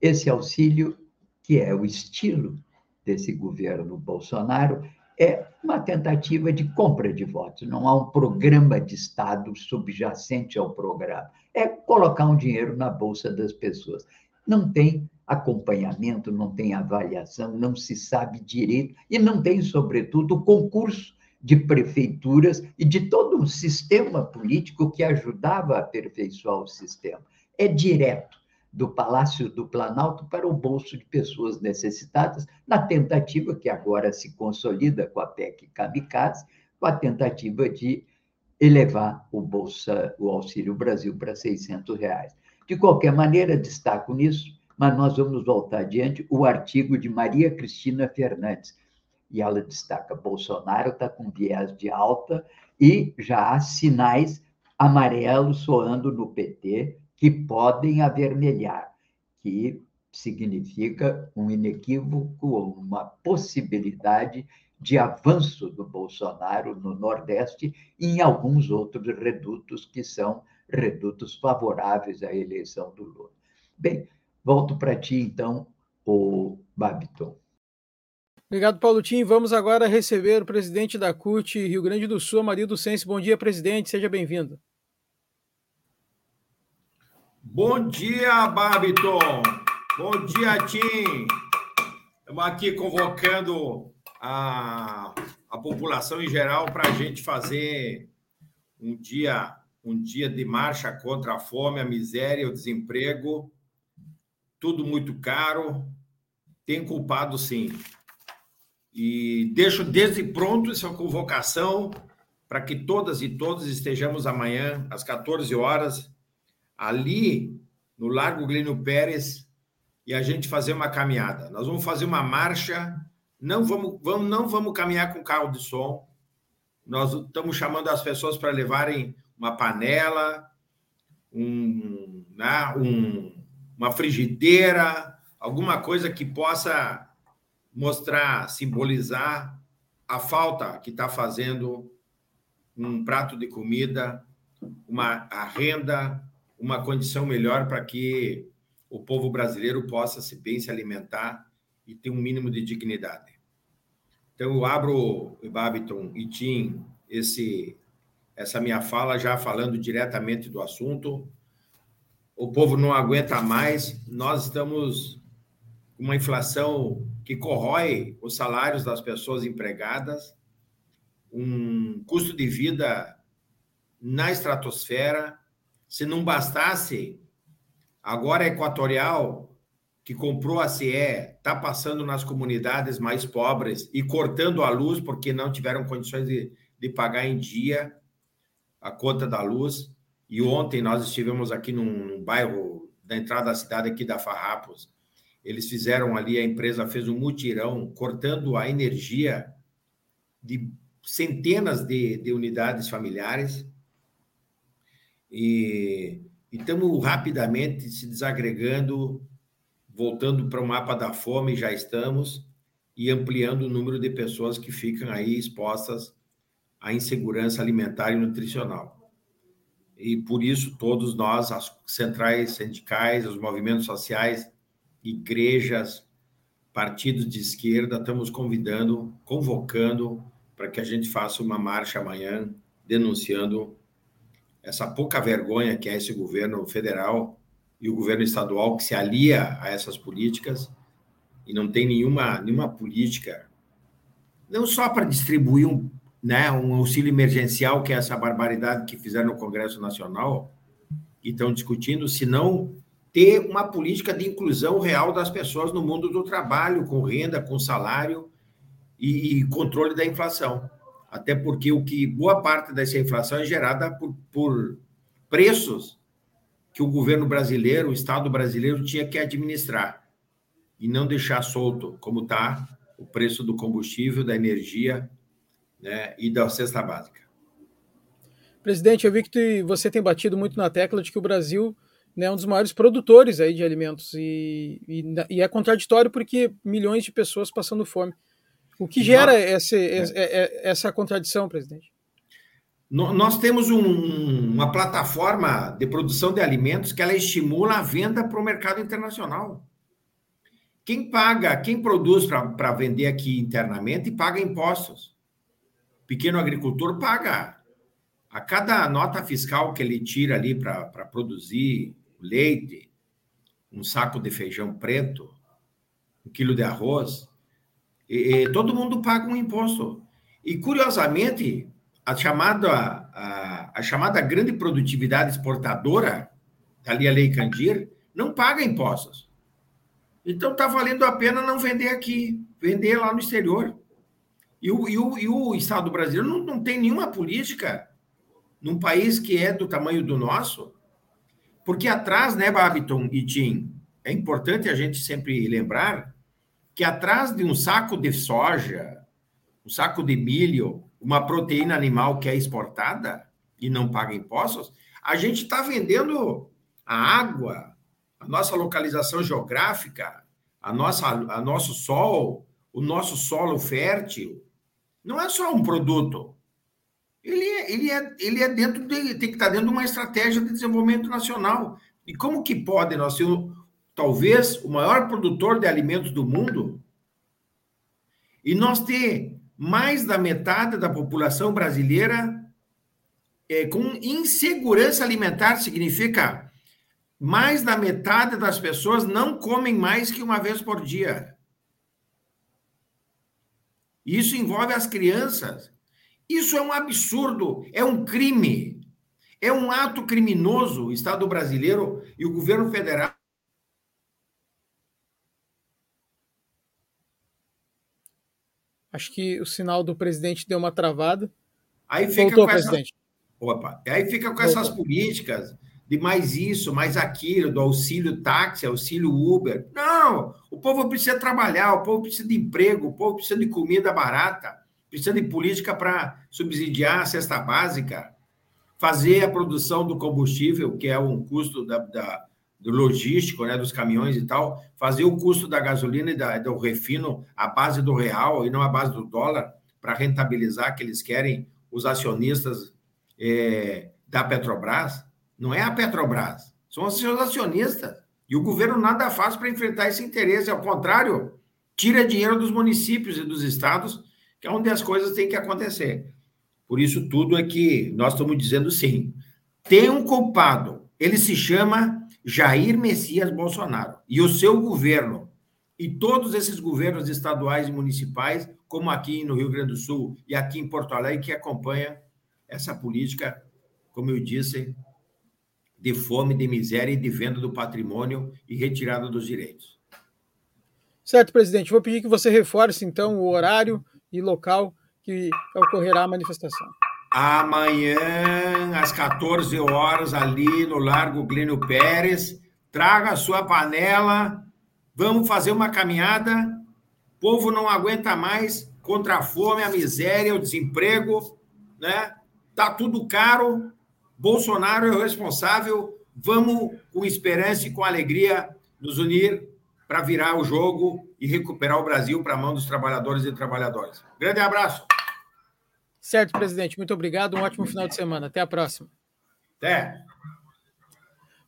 esse auxílio, que é o estilo desse governo Bolsonaro é uma tentativa de compra de votos. Não há um programa de Estado subjacente ao programa. É colocar um dinheiro na bolsa das pessoas. Não tem acompanhamento, não tem avaliação, não se sabe direito e não tem, sobretudo, concurso de prefeituras e de todo um sistema político que ajudava a aperfeiçoar o sistema. É direto do Palácio do Planalto para o bolso de pessoas necessitadas, na tentativa que agora se consolida com a PEC Kamikaze, com a tentativa de elevar o bolsa, o Auxílio Brasil para 600 reais. De qualquer maneira, destaco nisso, mas nós vamos voltar adiante, o artigo de Maria Cristina Fernandes, e ela destaca: Bolsonaro está com viés de alta e já há sinais amarelos soando no PT, que podem avermelhar, que significa um inequívoco uma possibilidade de avanço do Bolsonaro no Nordeste e em alguns outros redutos que são redutos favoráveis à eleição do Lula. Bem, volto para ti então, o Babiton.
Obrigado, Paulo Tim. Vamos agora receber o presidente da CUT Rio Grande do Sul, Marido Sense. Bom dia, presidente. Seja bem-vindo.
Bom dia, Babiton. Bom dia, Tim. Estamos aqui convocando a, a população em geral para a gente fazer um dia, um dia de marcha contra a fome, a miséria, o desemprego. Tudo muito caro. Tem culpado, sim. E deixo desde pronto essa convocação para que todas e todos estejamos amanhã, às 14 horas, ali no Largo Glênio Pérez e a gente fazer uma caminhada. Nós vamos fazer uma marcha, não vamos, vamos, não vamos caminhar com carro de som. Nós estamos chamando as pessoas para levarem uma panela, um, né, um, uma frigideira, alguma coisa que possa mostrar, simbolizar a falta que está fazendo um prato de comida, uma a renda, uma condição melhor para que o povo brasileiro possa se bem se alimentar e ter um mínimo de dignidade. Então, eu abro, Babiton e Tim, esse, essa minha fala já falando diretamente do assunto. O povo não aguenta mais, nós estamos com uma inflação que corrói os salários das pessoas empregadas, um custo de vida na estratosfera, se não bastasse, agora a Equatorial que comprou a CE está passando nas comunidades mais pobres e cortando a luz porque não tiveram condições de, de pagar em dia a conta da luz. E ontem nós estivemos aqui num, num bairro da entrada da cidade aqui da Farrapos. Eles fizeram ali, a empresa fez um mutirão cortando a energia de centenas de, de unidades familiares. E estamos rapidamente se desagregando, voltando para o mapa da fome, já estamos, e ampliando o número de pessoas que ficam aí expostas à insegurança alimentar e nutricional. E por isso, todos nós, as centrais sindicais, os movimentos sociais, igrejas, partidos de esquerda, estamos convidando, convocando para que a gente faça uma marcha amanhã denunciando essa pouca vergonha que é esse governo federal e o governo estadual que se alia a essas políticas e não tem nenhuma, nenhuma política, não só para distribuir um, né, um auxílio emergencial, que é essa barbaridade que fizeram no Congresso Nacional, e estão discutindo, senão ter uma política de inclusão real das pessoas no mundo do trabalho, com renda, com salário e, e controle da inflação até porque o que boa parte dessa inflação é gerada por, por preços que o governo brasileiro, o Estado brasileiro tinha que administrar e não deixar solto, como está o preço do combustível, da energia né, e da cesta básica.
Presidente, eu vi que você tem batido muito na tecla de que o Brasil né, é um dos maiores produtores aí de alimentos e, e, e é contraditório porque milhões de pessoas passando fome. O que gera esse, é. essa contradição, presidente?
Nós temos um, uma plataforma de produção de alimentos que ela estimula a venda para o mercado internacional. Quem paga, quem produz para vender aqui internamente, paga impostos. O pequeno agricultor paga. A cada nota fiscal que ele tira ali para produzir leite, um saco de feijão preto, um quilo de arroz, e, e, todo mundo paga um imposto. E, curiosamente, a chamada, a, a chamada grande produtividade exportadora, ali a Lei Candir, não paga impostos. Então, está valendo a pena não vender aqui, vender lá no exterior. E o, e o, e o Estado brasileiro não, não tem nenhuma política num país que é do tamanho do nosso, porque atrás, né, Babiton e Tim, é importante a gente sempre lembrar que atrás de um saco de soja, um saco de milho, uma proteína animal que é exportada e não paga impostos, a gente está vendendo a água, a nossa localização geográfica, a nossa, a nosso sol, o nosso solo fértil. Não é só um produto. Ele é, ele é, ele é dentro de, tem que estar dentro de uma estratégia de desenvolvimento nacional. E como que pode nós ser talvez o maior produtor de alimentos do mundo, e nós ter mais da metade da população brasileira é, com insegurança alimentar, significa mais da metade das pessoas não comem mais que uma vez por dia. Isso envolve as crianças. Isso é um absurdo, é um crime. É um ato criminoso o Estado brasileiro e o governo federal
Acho que o sinal do presidente deu uma travada.
Aí fica Voltou, com presidente. Essa... Opa. Aí fica com essas políticas de mais isso, mais aquilo, do auxílio táxi, auxílio Uber. Não! O povo precisa trabalhar, o povo precisa de emprego, o povo precisa de comida barata, precisa de política para subsidiar a cesta básica, fazer a produção do combustível, que é um custo da, da do logístico, né, dos caminhões e tal, fazer o custo da gasolina e da, do refino à base do real e não à base do dólar, para rentabilizar que eles querem os acionistas é, da Petrobras. Não é a Petrobras, são os seus acionistas. E o governo nada faz para enfrentar esse interesse, ao contrário, tira dinheiro dos municípios e dos estados, que é onde as coisas têm que acontecer. Por isso, tudo é que nós estamos dizendo sim. Tem um culpado, ele se chama Jair Messias Bolsonaro e o seu governo e todos esses governos estaduais e municipais, como aqui no Rio Grande do Sul e aqui em Porto Alegre, que acompanha essa política, como eu disse, de fome, de miséria e de venda do patrimônio e retirada dos direitos.
Certo, presidente. Vou pedir que você reforce, então, o horário e local que ocorrerá a manifestação.
Amanhã, às 14 horas, ali no Largo Glênio Pérez, traga a sua panela, vamos fazer uma caminhada. O povo não aguenta mais contra a fome, a miséria, o desemprego, né? Tá tudo caro. Bolsonaro é o responsável. Vamos com esperança e com alegria nos unir para virar o jogo e recuperar o Brasil para a mão dos trabalhadores e trabalhadoras. Grande abraço.
Certo, presidente. Muito obrigado. Um ótimo final de semana. Até a próxima.
Até.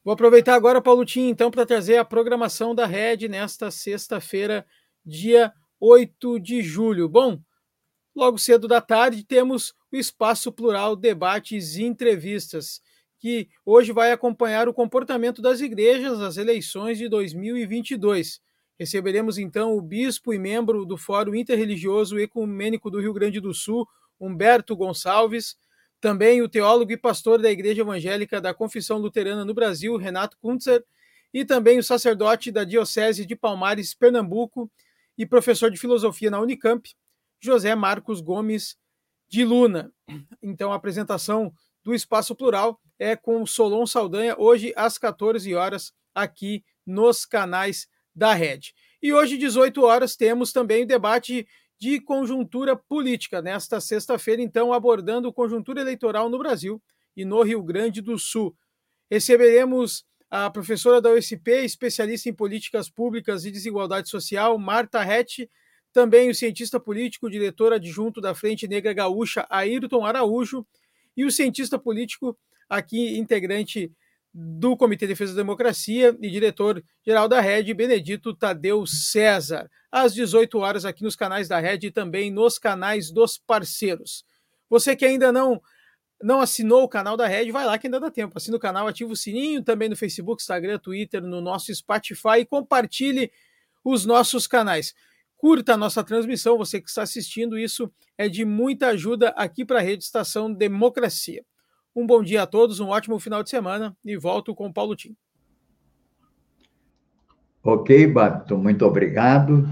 Vou aproveitar agora, Paulo Tim, então, para trazer a programação da Rede nesta sexta-feira, dia 8 de julho. Bom, logo cedo da tarde temos o Espaço Plural Debates e Entrevistas, que hoje vai acompanhar o comportamento das igrejas às eleições de 2022. Receberemos então o bispo e membro do Fórum Interreligioso Ecumênico do Rio Grande do Sul, Humberto Gonçalves, também o teólogo e pastor da Igreja Evangélica da Confissão Luterana no Brasil, Renato Kuntzer, e também o sacerdote da Diocese de Palmares, Pernambuco, e professor de filosofia na Unicamp, José Marcos Gomes de Luna. Então, a apresentação do Espaço Plural é com o Solon Saldanha, hoje às 14 horas, aqui nos canais da Rede. E hoje, 18 horas, temos também o debate de conjuntura política, nesta sexta-feira, então, abordando conjuntura eleitoral no Brasil e no Rio Grande do Sul. Receberemos a professora da USP, especialista em políticas públicas e desigualdade social, Marta Rett, também o cientista político, diretor adjunto da Frente Negra Gaúcha, Ayrton Araújo, e o cientista político, aqui integrante do Comitê de Defesa da Democracia e diretor-geral da Rede, Benedito Tadeu César, às 18 horas aqui nos canais da Rede e também nos canais dos parceiros. Você que ainda não não assinou o canal da Rede, vai lá que ainda dá tempo. Assina o canal, ativa o sininho também no Facebook, Instagram, Twitter, no nosso Spotify e compartilhe os nossos canais. Curta a nossa transmissão, você que está assistindo, isso é de muita ajuda aqui para a Rede Estação Democracia. Um bom dia a todos, um ótimo final de semana e volto com o Paulo Tim.
Ok, Babton, muito obrigado.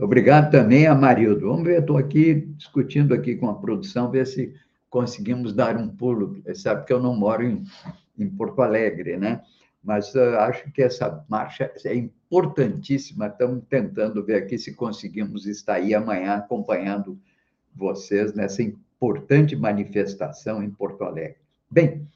Obrigado também a Marildo. Vamos ver, estou aqui discutindo aqui com a produção, ver se conseguimos dar um pulo. Você sabe que eu não moro em, em Porto Alegre, né? Mas uh, acho que essa marcha é importantíssima. Estamos tentando ver aqui se conseguimos estar aí amanhã acompanhando vocês nessa importante manifestação em Porto Alegre. Bem,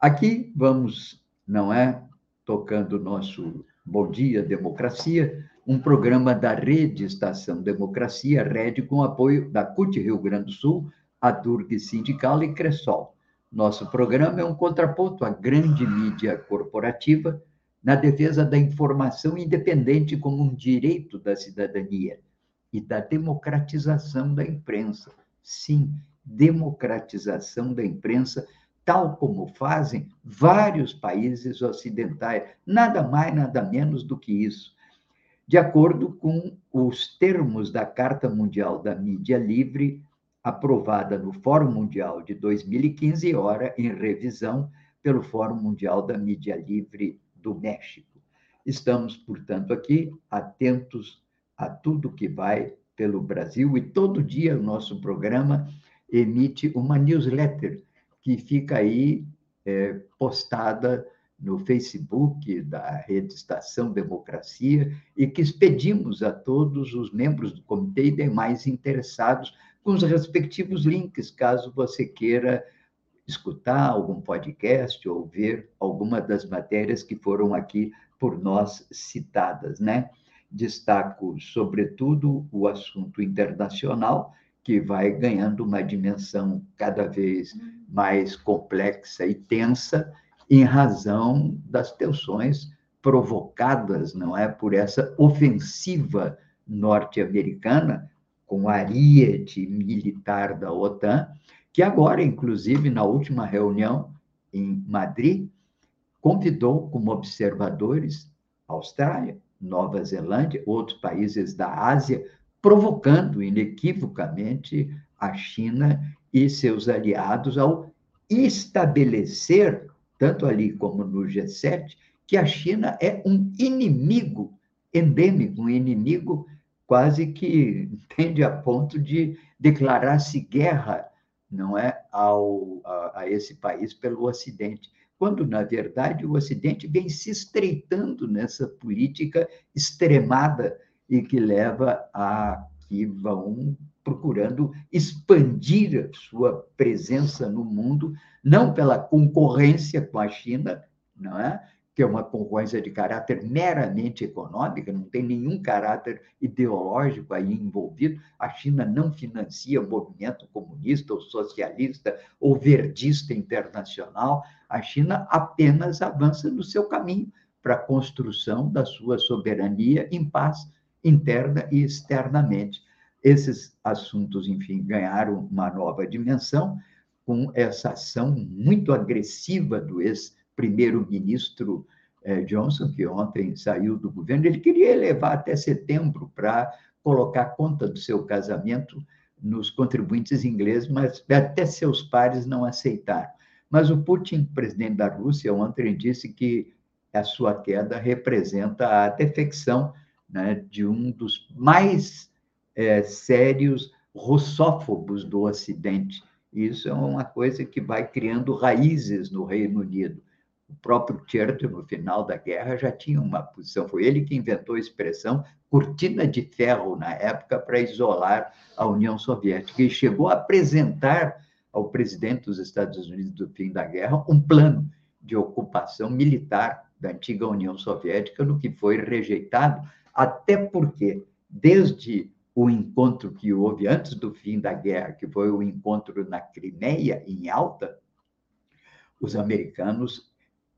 aqui vamos, não é, tocando o nosso Bom Dia Democracia, um programa da Rede Estação Democracia, Rede, com apoio da CUT Rio Grande do Sul, a Durg Sindical e Cressol. Nosso programa é um contraponto à grande mídia corporativa na defesa da informação independente como um direito da cidadania e da democratização da imprensa. Sim, democratização da imprensa, tal como fazem vários países ocidentais, nada mais, nada menos do que isso. De acordo com os termos da Carta Mundial da Mídia Livre, aprovada no Fórum Mundial de 2015 ora em revisão pelo Fórum Mundial da Mídia Livre do México. Estamos, portanto, aqui atentos a tudo que vai pelo Brasil e todo dia o nosso programa emite uma newsletter que fica aí é, postada no Facebook da Rede Estação Democracia e que expedimos a todos os membros do comitê e demais interessados com os respectivos links, caso você queira escutar algum podcast ou ver alguma das matérias que foram aqui por nós citadas, né? Destaco, sobretudo, o assunto internacional, que vai ganhando uma dimensão cada vez mais complexa e tensa em razão das tensões provocadas, não é, por essa ofensiva norte-americana com a ariete militar da OTAN, que agora, inclusive, na última reunião em Madrid, convidou como observadores Austrália, Nova Zelândia, outros países da Ásia, provocando inequivocamente a China e seus aliados ao estabelecer, tanto ali como no G7, que a China é um inimigo endêmico, um inimigo quase que [laughs] tende a ponto de declarar-se guerra, não é, ao, a, a esse país pelo Ocidente quando, na verdade, o Ocidente vem se estreitando nessa política extremada e que leva a que vão procurando expandir sua presença no mundo, não pela concorrência com a China, não é? Que é uma concorrência de caráter meramente econômica, não tem nenhum caráter ideológico aí envolvido. A China não financia o movimento comunista ou socialista ou verdista internacional. A China apenas avança no seu caminho para a construção da sua soberania em paz interna e externamente. Esses assuntos, enfim, ganharam uma nova dimensão com essa ação muito agressiva do ex primeiro-ministro eh, Johnson, que ontem saiu do governo, ele queria elevar até setembro para colocar conta do seu casamento nos contribuintes ingleses, mas até seus pares não aceitaram. Mas o Putin, presidente da Rússia, ontem disse que a sua queda representa a defecção né, de um dos mais é, sérios russófobos do Ocidente. Isso é uma coisa que vai criando raízes no Reino Unido. O próprio Churchill, no final da guerra, já tinha uma posição. Foi ele que inventou a expressão cortina de ferro, na época, para isolar a União Soviética. E chegou a apresentar ao presidente dos Estados Unidos do fim da guerra um plano de ocupação militar da antiga União Soviética, no que foi rejeitado, até porque, desde o encontro que houve antes do fim da guerra, que foi o encontro na Crimeia, em Alta, os americanos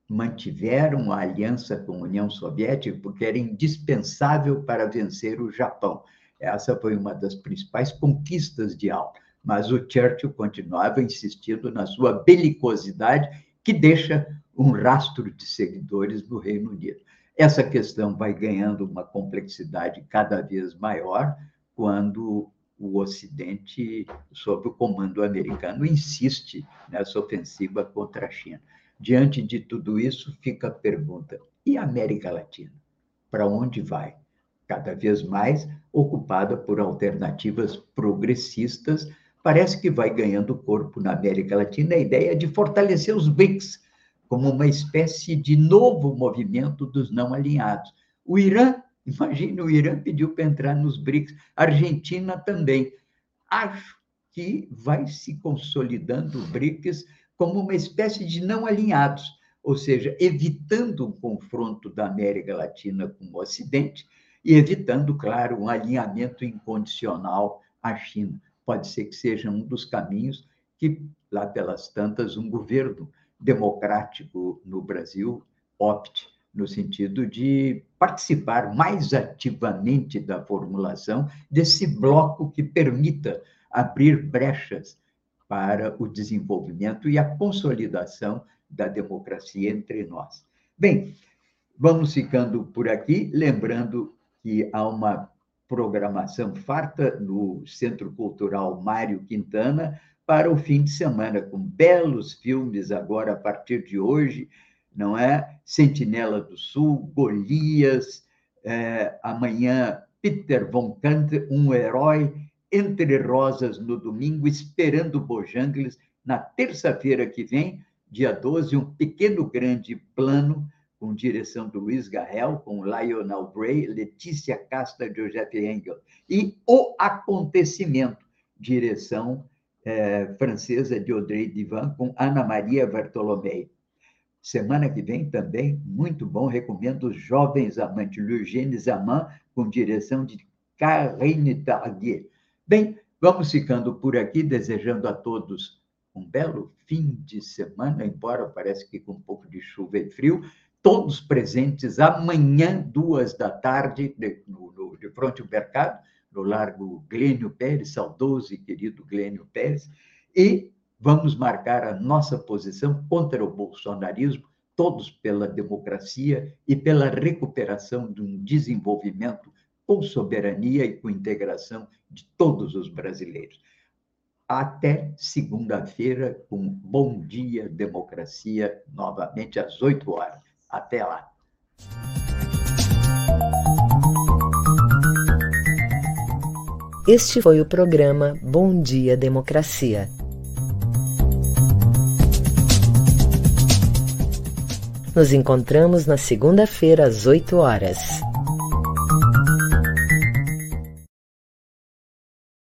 mantiveram a aliança com a União Soviética porque era indispensável para vencer o Japão. Essa foi uma das principais conquistas de Alta. Mas o Churchill continuava insistindo na sua belicosidade, que deixa um rastro de seguidores no Reino Unido. Essa questão vai ganhando uma complexidade cada vez maior quando o Ocidente, sob o comando americano, insiste nessa ofensiva contra a China. Diante de tudo isso, fica a pergunta: e a América Latina? Para onde vai? Cada vez mais ocupada por alternativas progressistas, parece que vai ganhando corpo na América Latina a ideia de fortalecer os BRICS como uma espécie de novo movimento dos não alinhados. O Irã, [laughs] imagine, o Irã pediu para entrar nos BRICS, a Argentina também. Acho que vai se consolidando o BRICS como uma espécie de não alinhados, ou seja, evitando um confronto da América Latina com o Ocidente e evitando, claro, um alinhamento incondicional à China. Pode ser que seja um dos caminhos que, lá pelas tantas, um governo democrático no Brasil opte no sentido de participar mais ativamente da formulação desse bloco que permita abrir brechas para o desenvolvimento e a consolidação da democracia entre nós. Bem, vamos ficando por aqui, lembrando que há uma programação farta no Centro Cultural Mário Quintana para o fim de semana, com belos filmes agora a partir de hoje, não é? Sentinela do Sul, Golias, é, amanhã Peter von Kant, um herói entre Rosas no domingo, esperando Bojangles na terça-feira que vem, dia 12, um pequeno grande plano com direção do Luiz Garrel, com Lionel Bray, Letícia Casta, Joseph Engel. E O Acontecimento, direção eh, francesa de Audrey Divan, com Ana Maria Bartolomei. Semana que vem também, muito bom, recomendo Jovens Amantes, Eugène Zaman, com direção de Karine Tardier. Bem, vamos ficando por aqui, desejando a todos um belo fim de semana, embora parece que com um pouco de chuva e frio. Todos presentes amanhã, duas da tarde, de, no, no, de frente ao mercado, no Largo Glênio Pérez, saudoso e querido Glênio Pérez, e vamos marcar a nossa posição contra o bolsonarismo, todos pela democracia e pela recuperação de um desenvolvimento com soberania e com integração de todos os brasileiros. Até segunda-feira, com Bom Dia Democracia, novamente às 8 horas. Até lá.
Este foi o programa Bom Dia Democracia. Nos encontramos na segunda-feira às 8 horas.